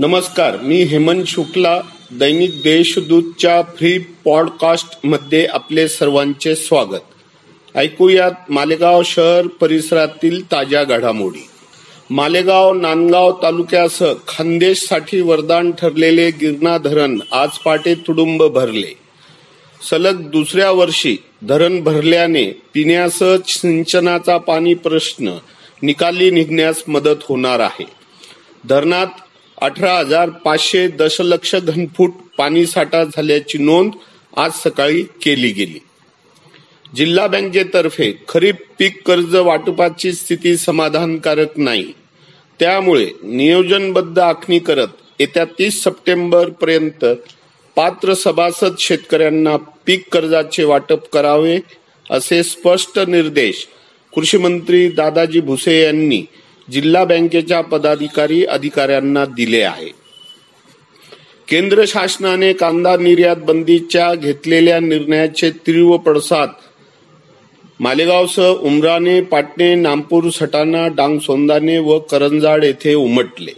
नमस्कार मी हेमंत शुक्ला दैनिक देशदूतच्या फ्री पॉडकास्टमध्ये आपले सर्वांचे स्वागत. ऐकूयात मालेगाव शहर परिसरातील ताज्या घडामोडी. मालेगाव नांदगाव तालुक्यासह खानदेशसाठी वरदान ठरलेले गिरणा धरण आज पाटे तुडुंब भरले. सलग दुसऱ्या वर्षी धरण भरल्याने पिण्यासह सिंचनाचा पाणी प्रश्न निकाली निघण्यास मदत होणार आहे. धरणात अठरा हजार पाचशे दशलक्ष घनफूट पाणी साठा झाल्याची नोंद आज सकाळी केली गेली. जिल्हा बँकेतर्फे खरीप पीक कर्ज वाटपाची स्थिती समाधानकारक नाही. त्यामुळे नियोजनबद्ध आखणी करत येत्या तीस सप्टेंबर पर्यंत पात्र सभासद शेतकऱ्यांना पीक कर्जाचे वाटप करावे असे स्पष्ट निर्देश कृषी मंत्री दादाजी भुसे यांनी जिल्हा बँकेच्या पदाधिकारी अधिकाऱ्यांना दिले आहे. केंद्र शासनाने कांदा निर्यात बंदीच्या घेतलेल्या निर्णयाचे तीव्र पडसाद मालेगावसह उमराणे पाटणे नामपूर सटाणा डांग सोंदाने व करंजाड येथे उमटले.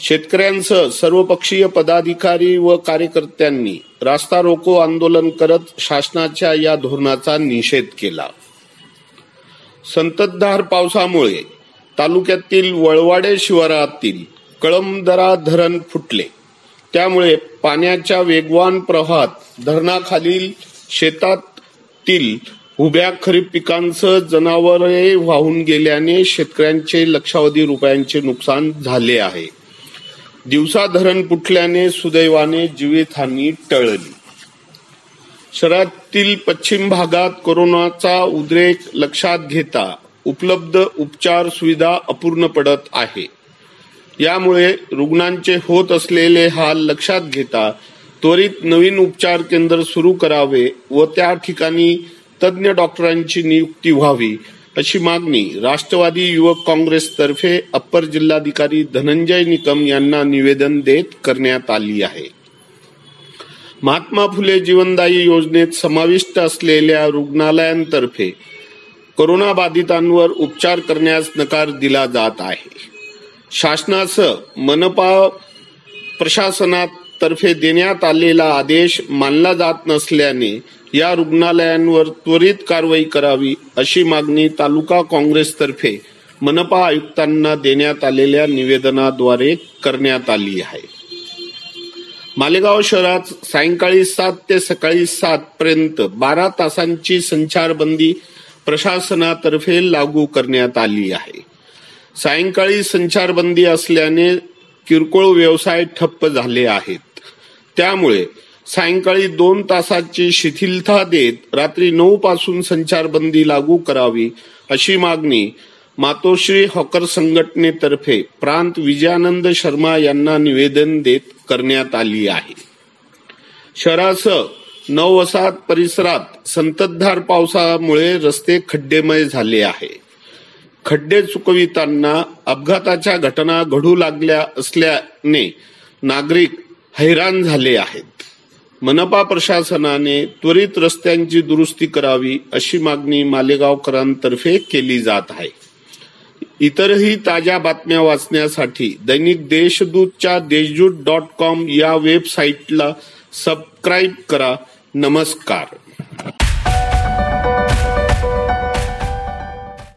शेतकऱ्यांसह सर्वपक्षीय पदाधिकारी व कार्यकर्त्यांनी रास्ता रोको आंदोलन करत शासनाच्या या धोरणाचा निषेध केला. संततधार पावसामुळे तालुक्यातील वळवाडे शिवारातील कळमदरा धरण फुटले. त्यामुळे पाण्याच्या वेगवान प्रवाहात धरणाखालील शेतातील उभ्या खरीप पिकांसह जनावरे वाहून गेल्याने शेतकऱ्यांचे लक्षावधी रुपयांचे नुकसान झाले आहे. दिवसा धरण फुटल्याने सुदैवाने जीवितहानी टळली. शहरातील पश्चिम भागात कोरोनाचा उद्रेक लक्षात घेता उपलब्ध उपचार सुविधा अपूर्ण पडत आहे. यामुळे रुग्णांचे होत असलेले हाल लक्षात घेता त्वरित नवीन उपचार केंद्र सुरू करावे व त्या ठिकाणी तज्ज्ञ डॉक्टरांची नियुक्ती व्हावी अशी मागणी राष्ट्रवादी युवक काँग्रेसतर्फे अप्पर जिल्हाधिकारी धनंजय निकम यांना निवेदन देत करण्यात आली आहे. महात्मा फुले जीवनदायी योजनेत समाविष्ट असलेल्या रुग्णालयांतर्फे कोरोनाबाधितांवर उपचार करण्यास नकार दिला जात आहे. शासनासह मनपा प्रशासनातर्फे देण्यात आलेला आदेश मानला जात नसल्याने या रुग्णालयांवर त्वरित कारवाई करावी अशी मागणी तालुका काँग्रेसतर्फे मनपा आयुक्तांना देण्यात आलेल्या निवेदनाद्वारे करण्यात आली आहे. मालेगाव शहरात सायंकाळी सात ते सकाळी सात पर्यंत बारा तासांची संचारबंदी प्रशासनातर्फे लागू करण्यात आली आहे. सायंकाळी संचारबंदी असल्याने किरकोळ व्यवसाय ठप्प झाले आहेत. त्यामुळे सायंकाळी दोन तासाची शिथिलता देत रात्री नऊ पासून संचारबंदी लागू करावी अशी मागणी मातोश्री हॉकर संघटनेतर्फे प्रांत विजयानंद शर्मा यांना निवेदन देत करण्यात आली आहे. शहरासह नववसाहत परिसरात संततधार पावसामुळे रस्ते खड्डेमय झाले आहे. खड्डे चुकविताना अपघाताच्या घटना घडू लागल्या असल्याने नागरिक हैराण झाले आहेत. मनपा प्रशासनाने त्वरित रस्त्यांची दुरुस्ती करावी अशी मागणी मालेगावकरांतर्फे केली जात आहे. इतरही ताज्या बातम्या वाचण्यासाठी दैनिक देशदूतच्या देशदूत डॉट कॉम या वेबसाईटला सबस्क्राईब करा. नमस्कार.